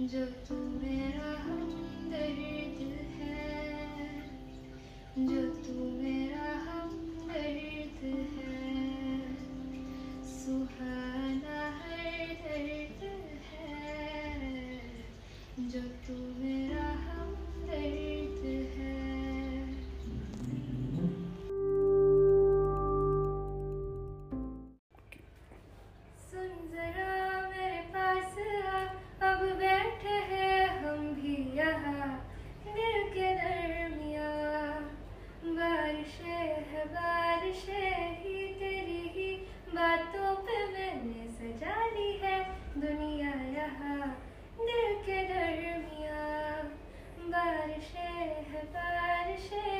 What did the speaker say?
मेरा हमदर्द है जो तू मेरा हमदर्द है सुहाना हर दर्द है जो तू मेरा हमदर्द है सुन जरा Sheh, Bar Sheh.